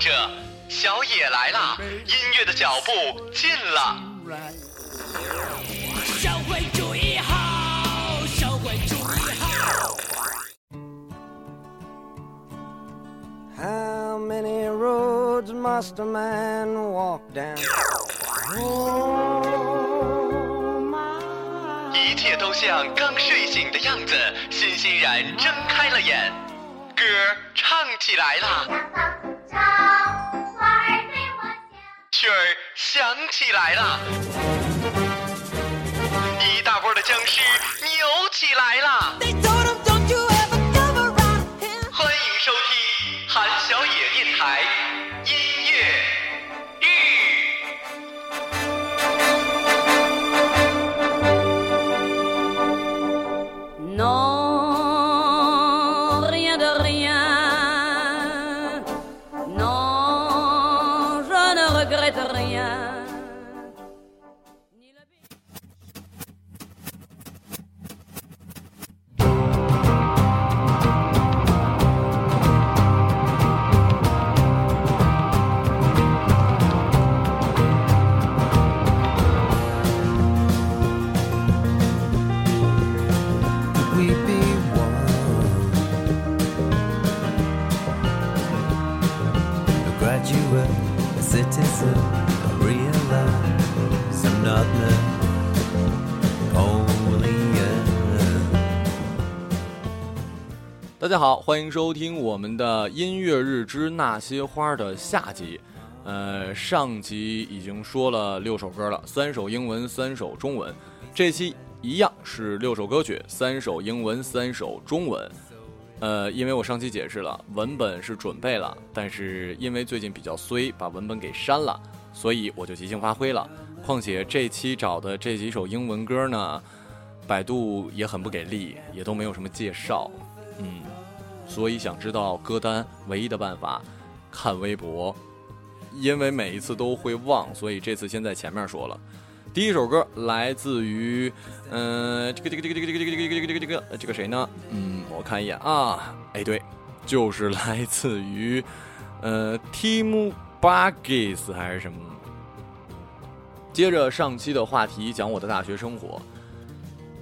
着，小野来了，音乐的脚步近了。社会主义好，社会主义好。How many roads must a man walk down? Oh, 一切都像刚睡醒的样子，欣欣然睁开了眼，歌唱起来了，雪儿对我笑。曲儿响起来了，一大波的僵尸扭起来了。Regrette rien. 大家好，欢迎收听我们的音乐日之那些花的下集。呃，上集已经说了六首歌了，三首英文，三首中文。这期一样是六首歌曲，三首英文，三首中文。呃，因为我上期解释了，文本是准备了，但是因为最近比较衰，把文本给删了，所以我就即兴发挥了。况且这期找的这几首英文歌呢，百度也很不给力，也都没有什么介绍。嗯，所以想知道歌单，唯一的办法看微博，因为每一次都会忘，所以这次先在前面说了。第一首歌来自于，嗯、这个这个这个这个这个这个这个这个这个这个这个谁呢？嗯，我看一眼啊，哎对，就是来自于，呃，Tim Buggies 还是什么？接着上期的话题讲我的大学生活。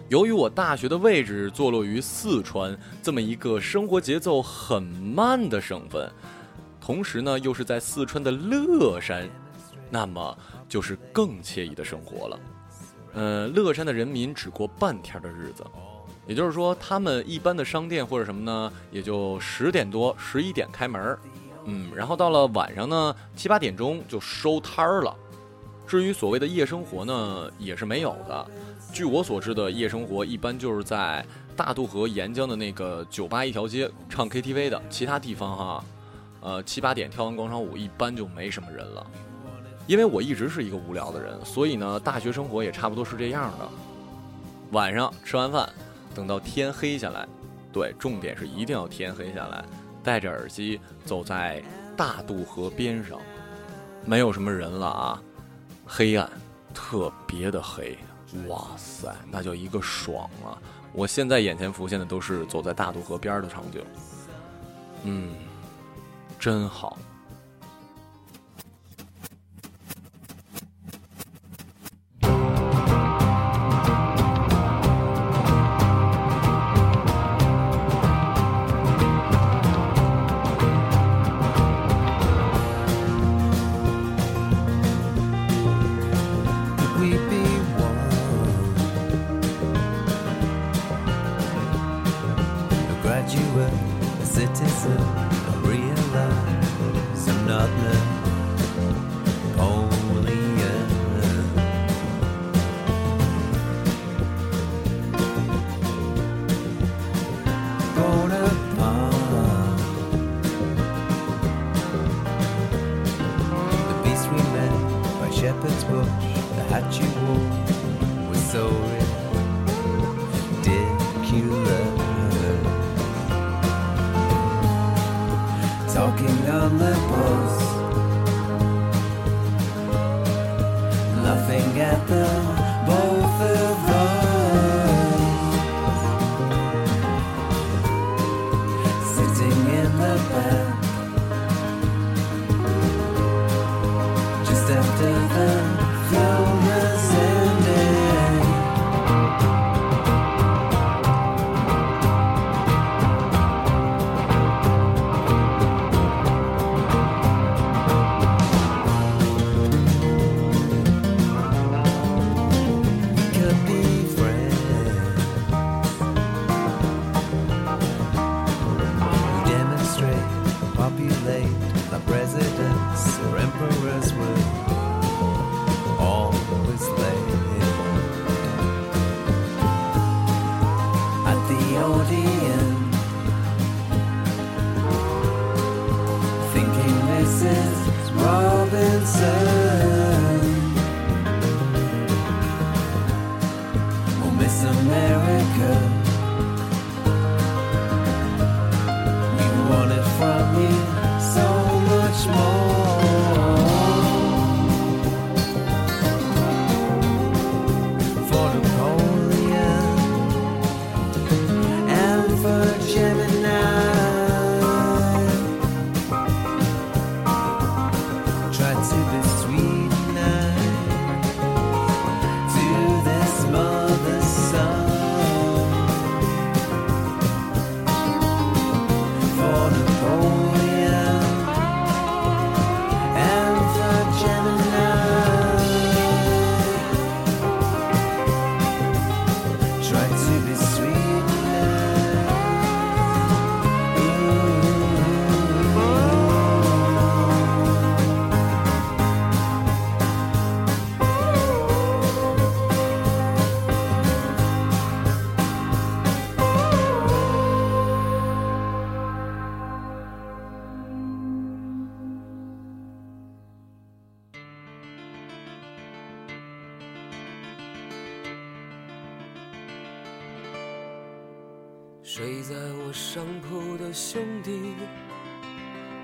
由于我大学的位置坐落于四川这么一个生活节奏很慢的省份，同时呢又是在四川的乐山，那么就是更惬意的生活了。呃，乐山的人民只过半天的日子，也就是说，他们一般的商店或者什么呢，也就十点多、十一点开门嗯，然后到了晚上呢，七八点钟就收摊儿了。至于所谓的夜生活呢，也是没有的。据我所知的夜生活，一般就是在大渡河沿江的那个酒吧一条街唱 KTV 的，其他地方哈，呃七八点跳完广场舞，一般就没什么人了。因为我一直是一个无聊的人，所以呢，大学生活也差不多是这样的。晚上吃完饭，等到天黑下来，对，重点是一定要天黑下来，戴着耳机走在大渡河边上，没有什么人了啊，黑暗，特别的黑，哇塞，那叫一个爽啊！我现在眼前浮现的都是走在大渡河边的场景，嗯，真好。close.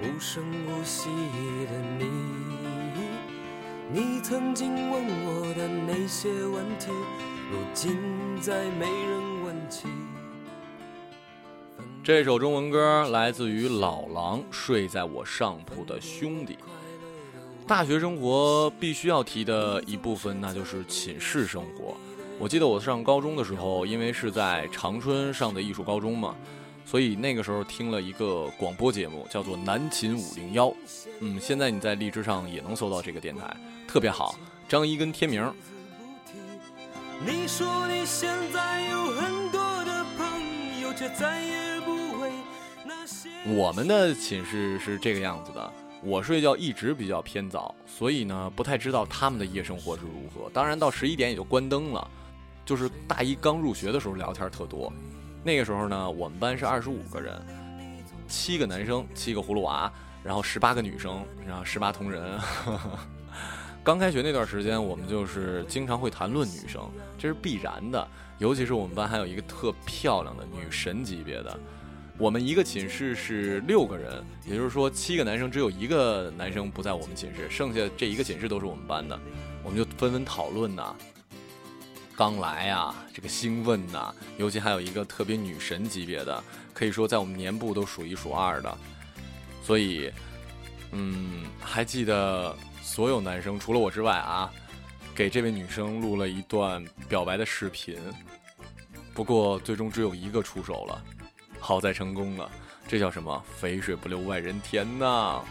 无声无息的你，你曾经问我的那些问题，如今再没人问起。这首中文歌来自于老狼，《睡在我上铺的兄弟》。大学生活必须要提的一部分，那就是寝室生活。我记得我上高中的时候，因为是在长春上的艺术高中嘛，所以那个时候听了一个广播节目，叫做《南秦五零幺》。嗯，现在你在荔枝上也能搜到这个电台，特别好。张一跟天明，你说你现在有很多的朋友，却再也不会那些。我们的寝室是这个样子的，我睡觉一直比较偏早，所以呢不太知道他们的夜生活是如何。当然到十一点也就关灯了，就是大一刚入学的时候聊天特多。那个时候呢，我们班是二十五个人，七个男生，七个葫芦娃，然后十八个女生，然后十八铜人。刚开学那段时间，我们就是经常会谈论女生，这是必然的。尤其是我们班还有一个特漂亮的女神级别的，我们一个寝室是六个人，也就是说七个男生只有一个男生不在我们寝室，剩下这一个寝室都是我们班的，我们就纷纷讨论呐。刚来啊，这个兴奋呐，尤其还有一个特别女神级别的，可以说在我们年部都数一数二的，所以，嗯，还记得所有男生除了我之外啊，给这位女生录了一段表白的视频，不过最终只有一个出手了，好在成功了，这叫什么？肥水不流外人田呐！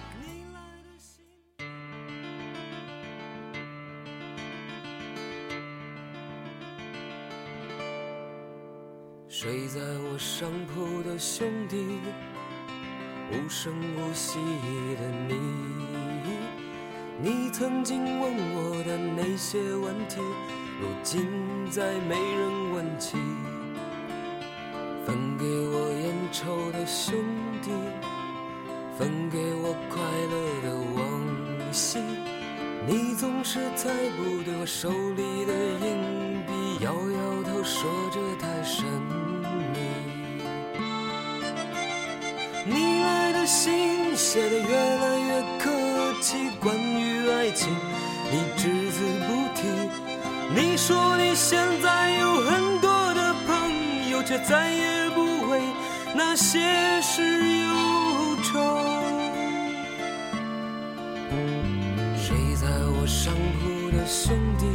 睡在我上铺的兄弟，无声无息的你，你曾经问我的那些问题，如今再没人问起。分给我烟抽的兄弟，分给我快乐的往昔，你总是猜不对我手里的硬币，摇摇头说这太神你来的信写的越来越客气，关于爱情你只字不提。你说你现在有很多的朋友，却再也不为那些事忧愁。睡在我上铺的兄弟，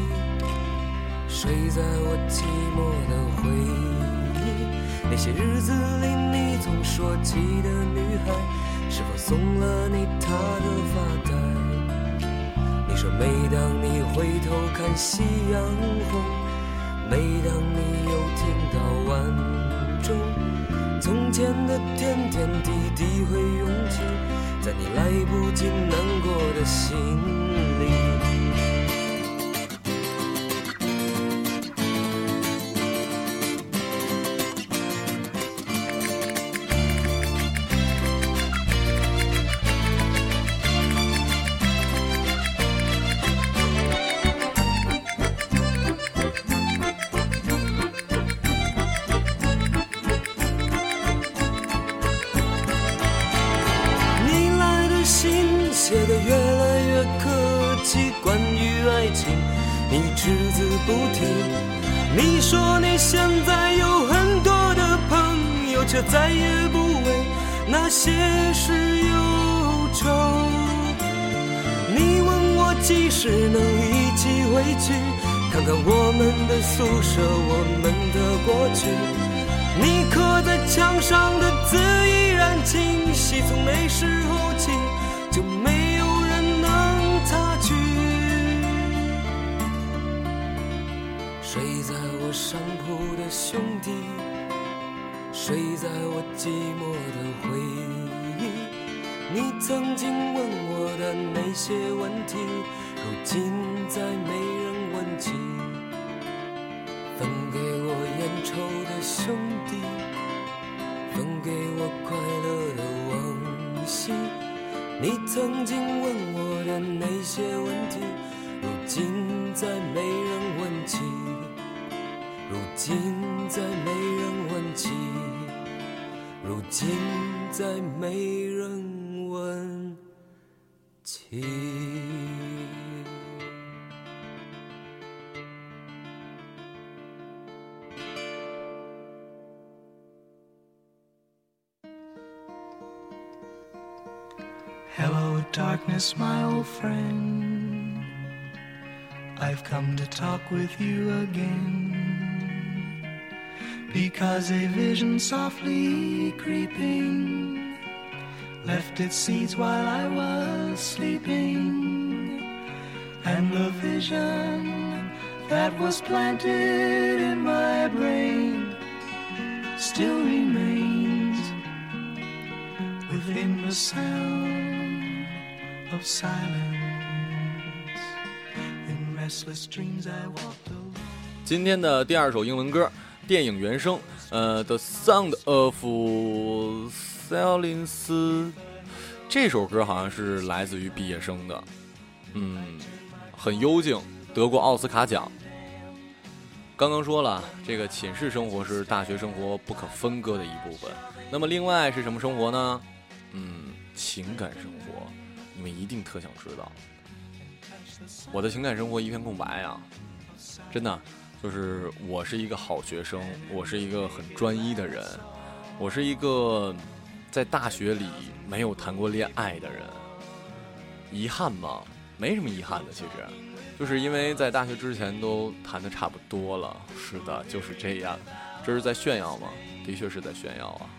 睡在我寂寞的回忆。那些日子里，你总说起的女孩，是否送了你她的发带？你说，每当你回头看夕阳红，每当你又听到晚钟，从前的点点滴滴会涌起，在你来不及难过的心里。写的越来越客气，关于爱情，你只字不提。你说你现在有很多的朋友，却再也不为那些事忧愁。你问我几时能一起回去，看看我们的宿舍，我们的过去。你刻在墙上的字依然清晰，从那时候起上铺的兄弟，睡在我寂寞的回忆。你曾经问我的那些问题，如今再没人问起。分给我烟抽的兄弟，分给我快乐的往昔。你曾经问我的那些问题，如今再没人问起。如今再没人问起，如今再没人问起。Hello, darkness, my old friend. I've come to talk with you again. Because a vision softly creeping left its seeds while I was sleeping. And the vision that was planted in my brain still remains within the sound of silence. In restless dreams, I walked alone. 今天的第二首英文歌， 电影原声，呃，《The Sound of Silence》，这首歌好像是来自于毕业生的，嗯，很幽静，得过奥斯卡奖。刚刚说了，这个寝室生活是大学生活不可分割的一部分。那么另外是什么生活呢？嗯，情感生活，你们一定特想知道。我的情感生活一片空白啊，真的。就是我是一个好学生，我是一个很专一的人，我是一个在大学里没有谈过恋爱的人。遗憾吗？没什么遗憾的，其实，就是因为在大学之前都谈的差不多了。是的，就是这样。这是在炫耀吗？的确是在炫耀啊。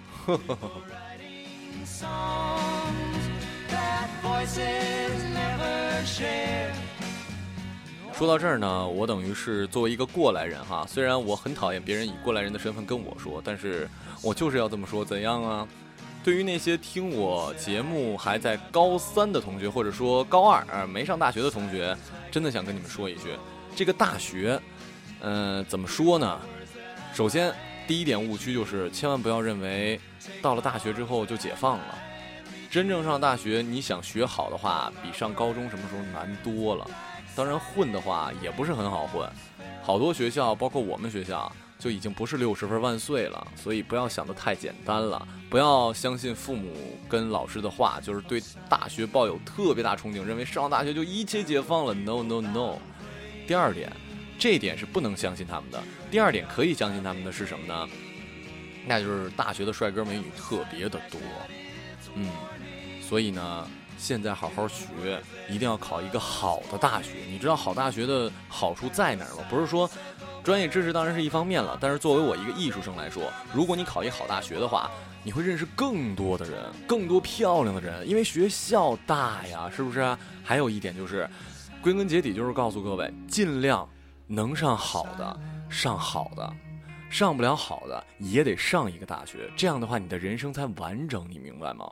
songs that voices never share. 说到这儿呢，我等于是作为一个过来人哈，虽然我很讨厌别人以过来人的身份跟我说，但是我就是要这么说，怎样啊？对于那些听我节目还在高三的同学，或者说高二啊没上大学的同学，真的想跟你们说一句，这个大学，嗯、怎么说呢？首先，第一点误区就是千万不要认为到了大学之后就解放了。真正上大学，你想学好的话，比上高中什么时候难多了。当然，混的话也不是很好混，好多学校，包括我们学校，就已经不是六十分万岁了。所以不要想得太简单了，不要相信父母跟老师的话，就是对大学抱有特别大憧憬，认为上大学就一切解放了。No No No。第二点，这一点是不能相信他们的。第二点可以相信他们的是什么呢？那就是大学的帅哥美女特别的多，嗯，所以呢，现在好好学，一定要考一个好的大学。你知道好大学的好处在哪儿吗？不是说专业知识当然是一方面了，但是作为我一个艺术生来说，如果你考一好大学的话，你会认识更多的人，更多漂亮的人，因为学校大呀，是不是？还有一点就是，归根结底就是告诉各位，尽量能上好的，上好的。上不了好的也得上一个大学，这样的话你的人生才完整，你明白吗？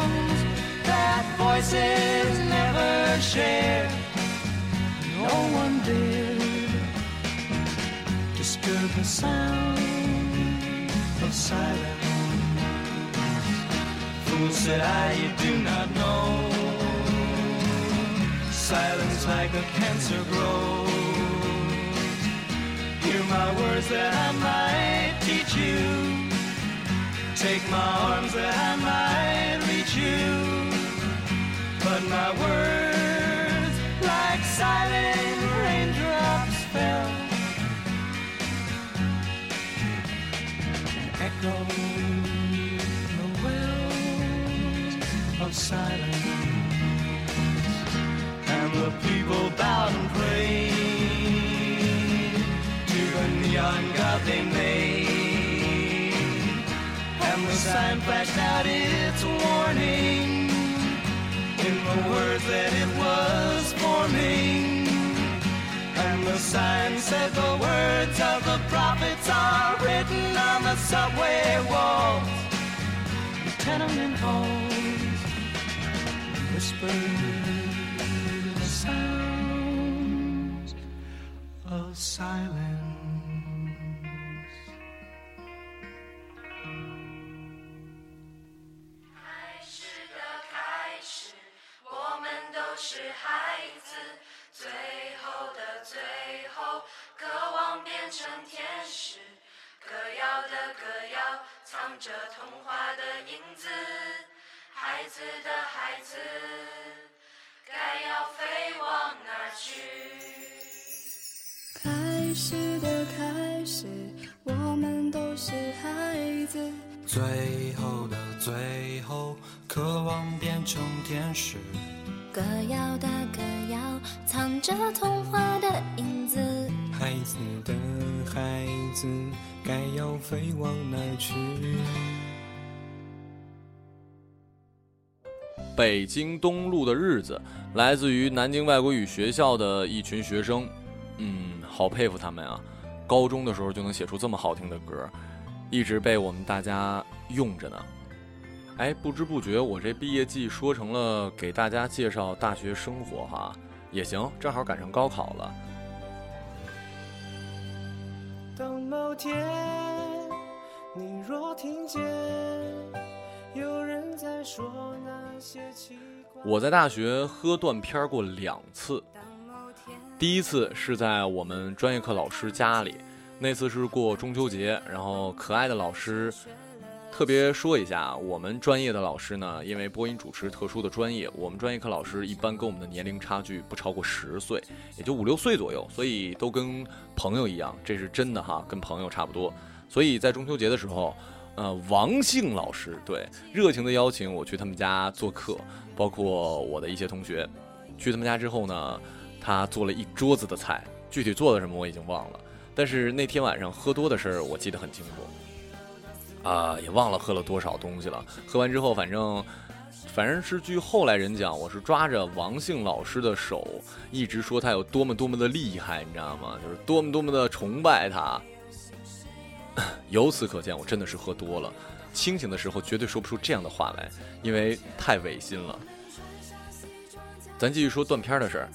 voices never share. No one dared disturb the sound of silence. Fool said I, you do not know. Silence like a cancer grows. Hear my words that I might teach you. Take my arms that I might reach you. But my words, like silent raindrops, fell. And echoed the wells of silence. And the people bowed and prayed to the neon god they made. And the sign flashed out its warning in the words that it was forming. And the sign said the words of the prophets are written on the subway walls, the tenement halls, whispered the sounds of silence. 着童话的影子。孩子的孩子，该要飞往哪儿去？开始的开始，我们都是孩子。最后的最后，渴望变成天使。歌谣的歌谣，藏着童话的影子。孩子的孩子，该要飞往哪儿去？北京东路的日子，来自于南京外国语学校的一群学生，嗯，好佩服他们啊！高中的时候就能写出这么好听的歌，一直被我们大家用着呢。哎，不知不觉我这毕业季说成了给大家介绍大学生活哈，也行，正好赶上高考了。当某天你若听见有人在说那些奇怪，我在大学喝断片儿过两次，第一次是在我们专业课老师家里，那次是过中秋节，然后可爱的老师特别说一下，我们专业的老师呢，因为播音主持特殊的专业，我们专业课老师一般跟我们的年龄差距不超过十岁，也就五六岁左右，所以都跟朋友一样，这是真的哈，跟朋友差不多。所以在中秋节的时候，呃，王姓老师对热情的邀请我去他们家做客，包括我的一些同学，去他们家之后呢，他做了一桌子的菜，具体做的什么我已经忘了，但是那天晚上喝多的事儿我记得很清楚，啊，也忘了喝了多少东西了。喝完之后，反正反正是据后来人讲，我是抓着王姓老师的手，一直说他有多么多么的厉害，你知道吗？就是多么多么的崇拜他。由此可见，我真的是喝多了。清醒的时候绝对说不出这样的话来，因为太违心了。咱继续说断片的事儿，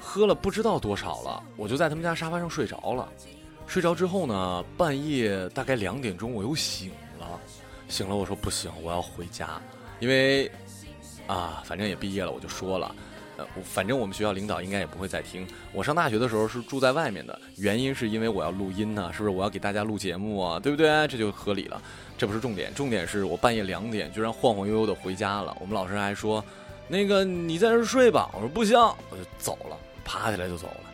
喝了不知道多少了，我就在他们家沙发上睡着了。睡着之后呢，半夜大概两点钟我又醒了。醒了，我说不行，我要回家，因为啊，反正也毕业了，我就说了。呃，我反正我们学校领导应该也不会再听。我上大学的时候是住在外面的，原因是因为我要录音呢，是不是？我要给大家录节目啊，对不对？这就合理了。这不是重点，重点是我半夜两点居然晃晃悠悠的回家了。我们老师还说，那个你在这睡吧。我说不行，我就走了，爬起来就走了。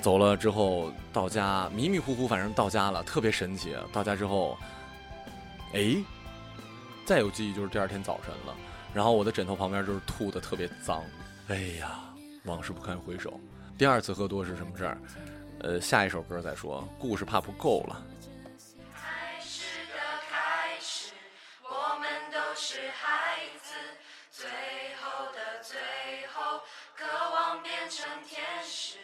走了之后到家迷迷糊糊，反正到家了，特别神奇。到家之后，哎，再有记忆就是第二天早晨了。然后我的枕头旁边就是吐的特别脏。哎呀，往事不堪回首。第二次喝多是什么事儿？呃，下一首歌再说，故事怕不够了。开始的开始，我们都是孩子，最后的最后，渴望变成天使。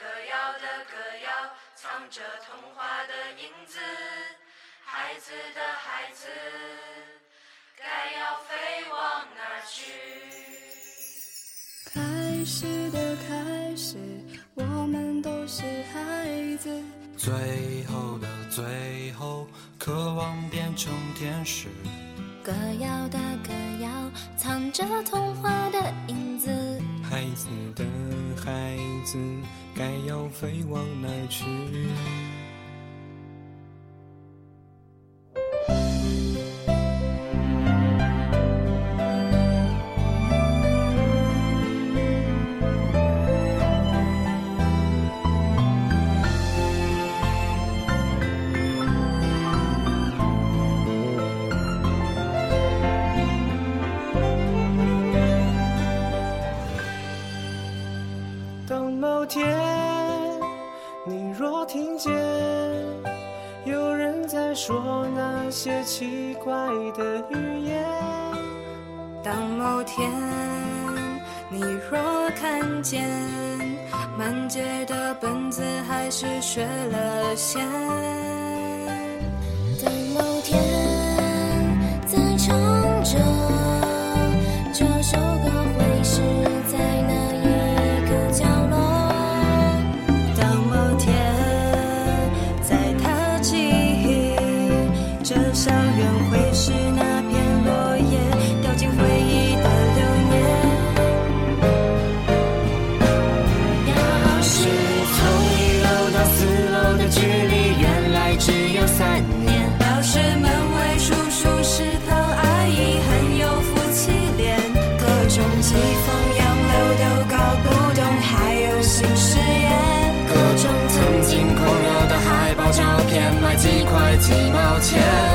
歌谣的歌谣，藏着童话的影子。孩子的孩子，该要飞往哪儿去？开始的开始，我们都是孩子。最后的最后，渴望变成天使。歌谣的歌谣，藏着童话的影子。孩子的孩子，该要飞往哪儿去？几毛钱。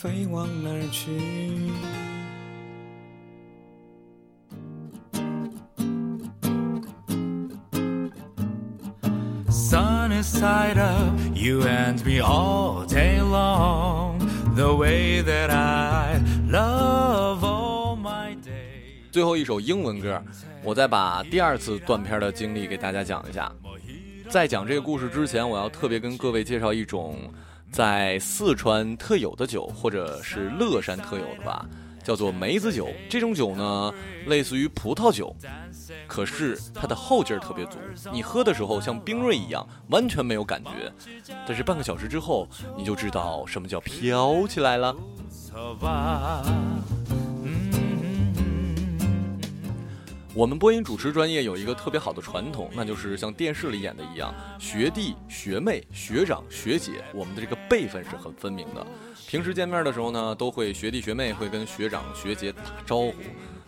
飞往哪儿去？Sunny side up, you and me all day long. The way that I love all my days. 最后一首英文歌，我再把第二次断片的经历给大家讲一下。在讲这个故事之前，我要特别跟各位介绍一种在四川特有的酒，或者是乐山特有的吧，叫做梅子酒。这种酒呢，类似于葡萄酒，可是它的后劲儿特别足，你喝的时候像冰锐一样，完全没有感觉。但是半个小时之后，你就知道什么叫飘起来了。我们播音主持专业有一个特别好的传统，那就是像电视里演的一样，学弟、学妹、学长、学姐，我们的这个辈分是很分明的。平时见面的时候呢，都会学弟学妹会跟学长学姐打招呼，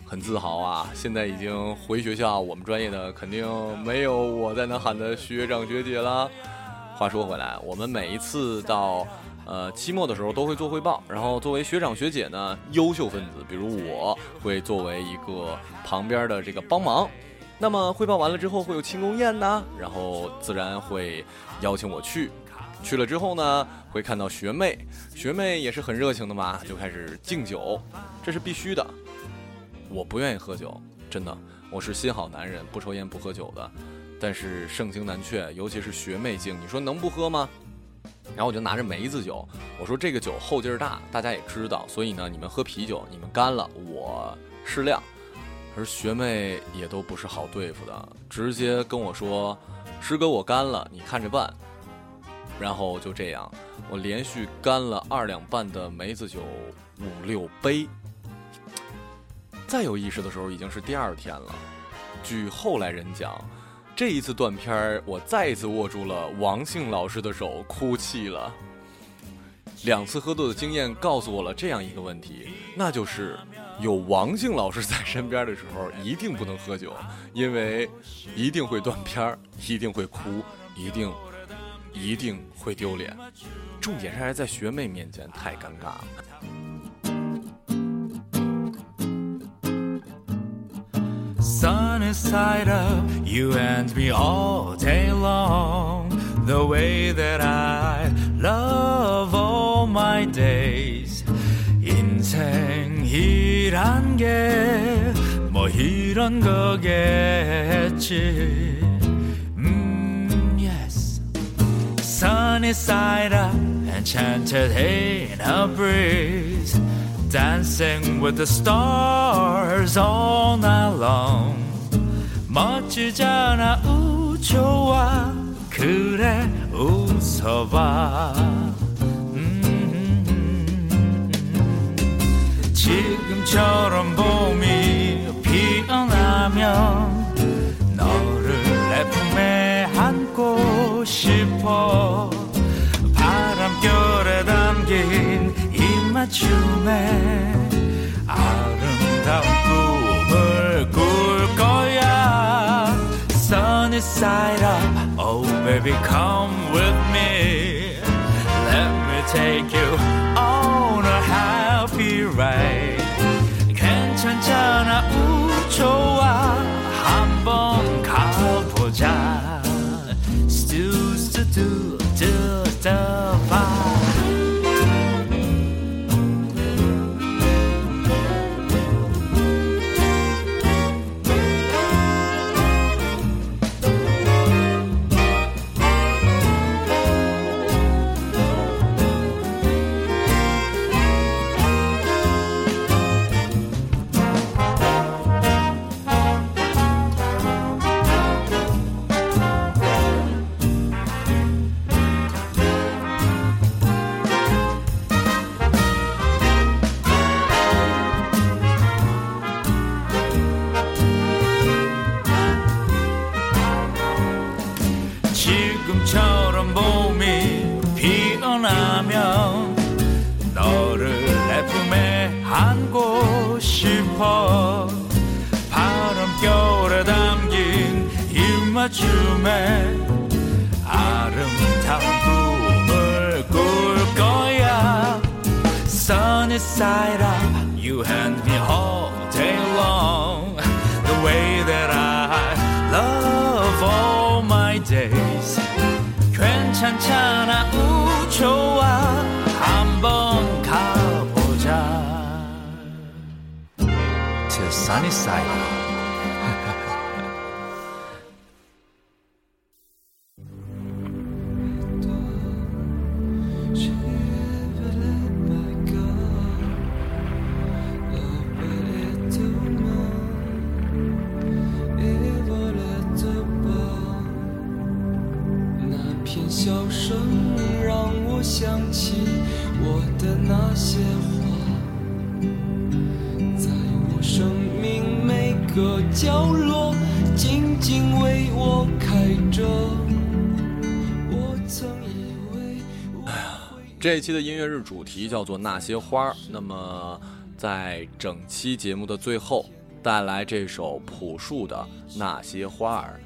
很自豪啊。现在已经回学校，我们专业的肯定没有我在那喊的学长学姐啦。话说回来，我们每一次到呃期末的时候都会做汇报，然后作为学长学姐呢，优秀分子，比如我会作为一个旁边的这个帮忙。那么汇报完了之后会有庆功宴呐，然后自然会邀请我去。去了之后呢，会看到学妹，学妹也是很热情的嘛，就开始敬酒，这是必须的。我不愿意喝酒，真的，我是心好男人，不抽烟不喝酒的。但是盛情难却，尤其是学妹敬，你说能不喝吗？然后我就拿着梅子酒，我说这个酒后劲儿大，大家也知道，所以呢，你们喝啤酒，你们干了，我适量。而学妹也都不是好对付的，直接跟我说：“师哥，我干了，你看着办。”然后就这样，我连续干了二两半的梅子酒五六杯。再有意识的时候，已经是第二天了。据后来人讲，这一次断片，我再一次握住了王姓老师的手，哭泣了。两次喝多的经验告诉我了这样一个问题，那就是有王姓老师在身边的时候，一定不能喝酒，因为一定会断片，一定会哭，一定一定会丢脸。重点是还在学妹面前，太尴尬了。Sunny side up, you and me all day long. The way that I love all my days. 인생이란 게 뭐 이런 거겠지. Mm, yes. Sunny side up, enchanted in a breeze. Dancing with the stars all night long. 멋지잖아. 우주와 그래 웃어봐. 음, 지금처럼 봄이 피어나면 너를 내 품에 안고 싶어. 바람결에 담긴 입맞춤에 side up. Oh baby come 지금처럼 봄이 피어나면 너를 내 품에 안고 싶어. 바람결에 담긴 입맞춤에 아름다운 꿈을 꿀 거야. Sunny side up, you and me. 괜찮잖아 우 좋아 한번 가보자 To sunny side 这一期的音乐日主题叫做那些花儿。那么，在整期节目的最后，带来这首朴树的《那些花儿》。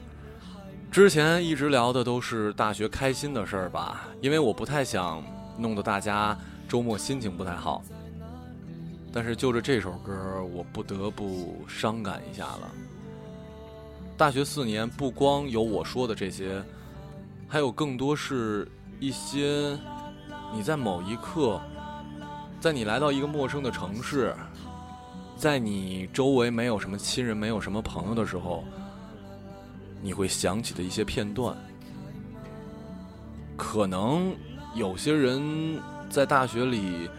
之前一直聊的都是大学开心的事儿吧，因为我不太想弄得大家周末心情不太好。但是就着这首歌，我不得不伤感一下了。大学四年，不光有我说的这些，还有更多是一些你在某一刻，在你来到一个陌生的城市，在你周围没有什么亲人、没有什么朋友的时候，你会想起的一些片段。可能有些人在大学里，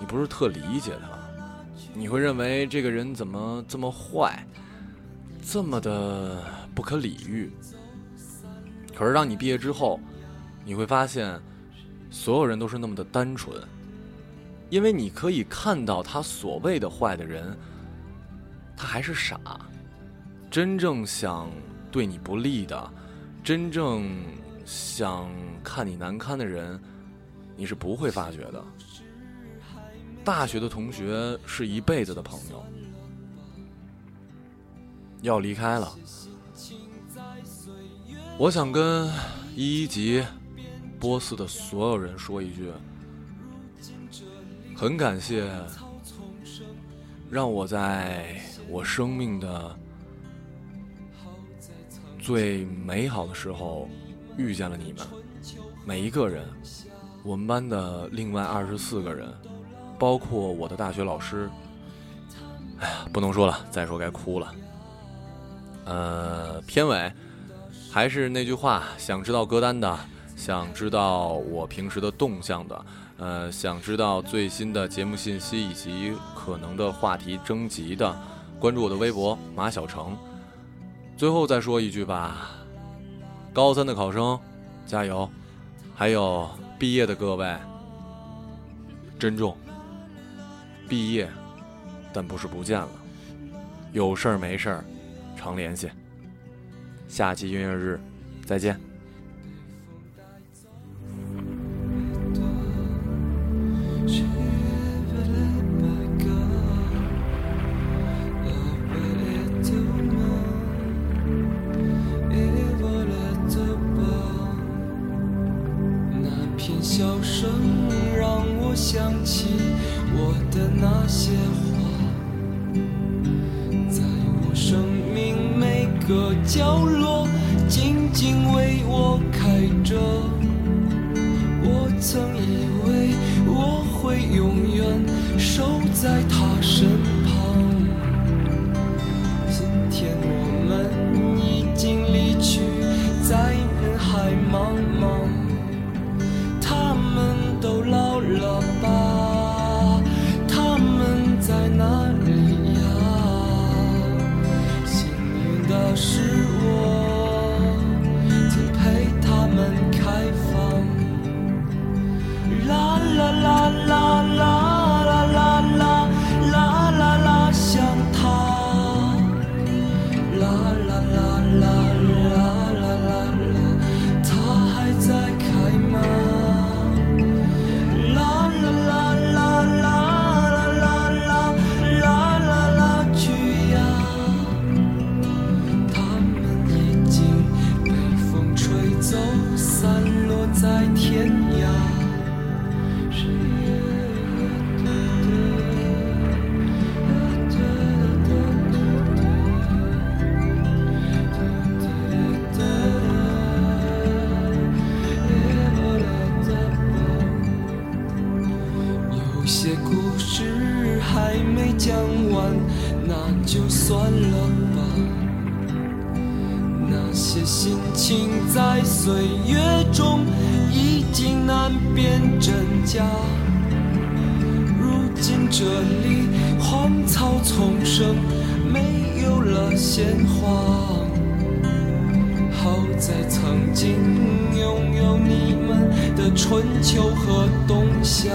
你不是特理解他。你会认为这个人怎么这么坏，这么的不可理喻？可是当你毕业之后，你会发现，所有人都是那么的单纯，因为你可以看到他所谓的坏的人，他还是傻。真正想对你不利的，真正想看你难堪的人，你是不会发觉的。大学的同学是一辈子的朋友，要离开了。我想跟一一级、波斯的所有人说一句：很感谢，让我在我生命的最美好的时候遇见了你们，每一个人，我们班的另外二十四个人。包括我的大学老师，哎呀，不能说了，再说该哭了。呃，片尾还是那句话，想知道歌单的，想知道我平时的动向的，呃，想知道最新的节目信息以及可能的话题征集的，关注我的微博马小成。最后再说一句吧，高三的考生加油，还有毕业的各位，珍重。毕业，但不是不见了。有事儿没事儿，常联系。下期音乐日，再见。啦啦啦啦啦啦啦她还在在曾经拥有你们的春秋和冬夏。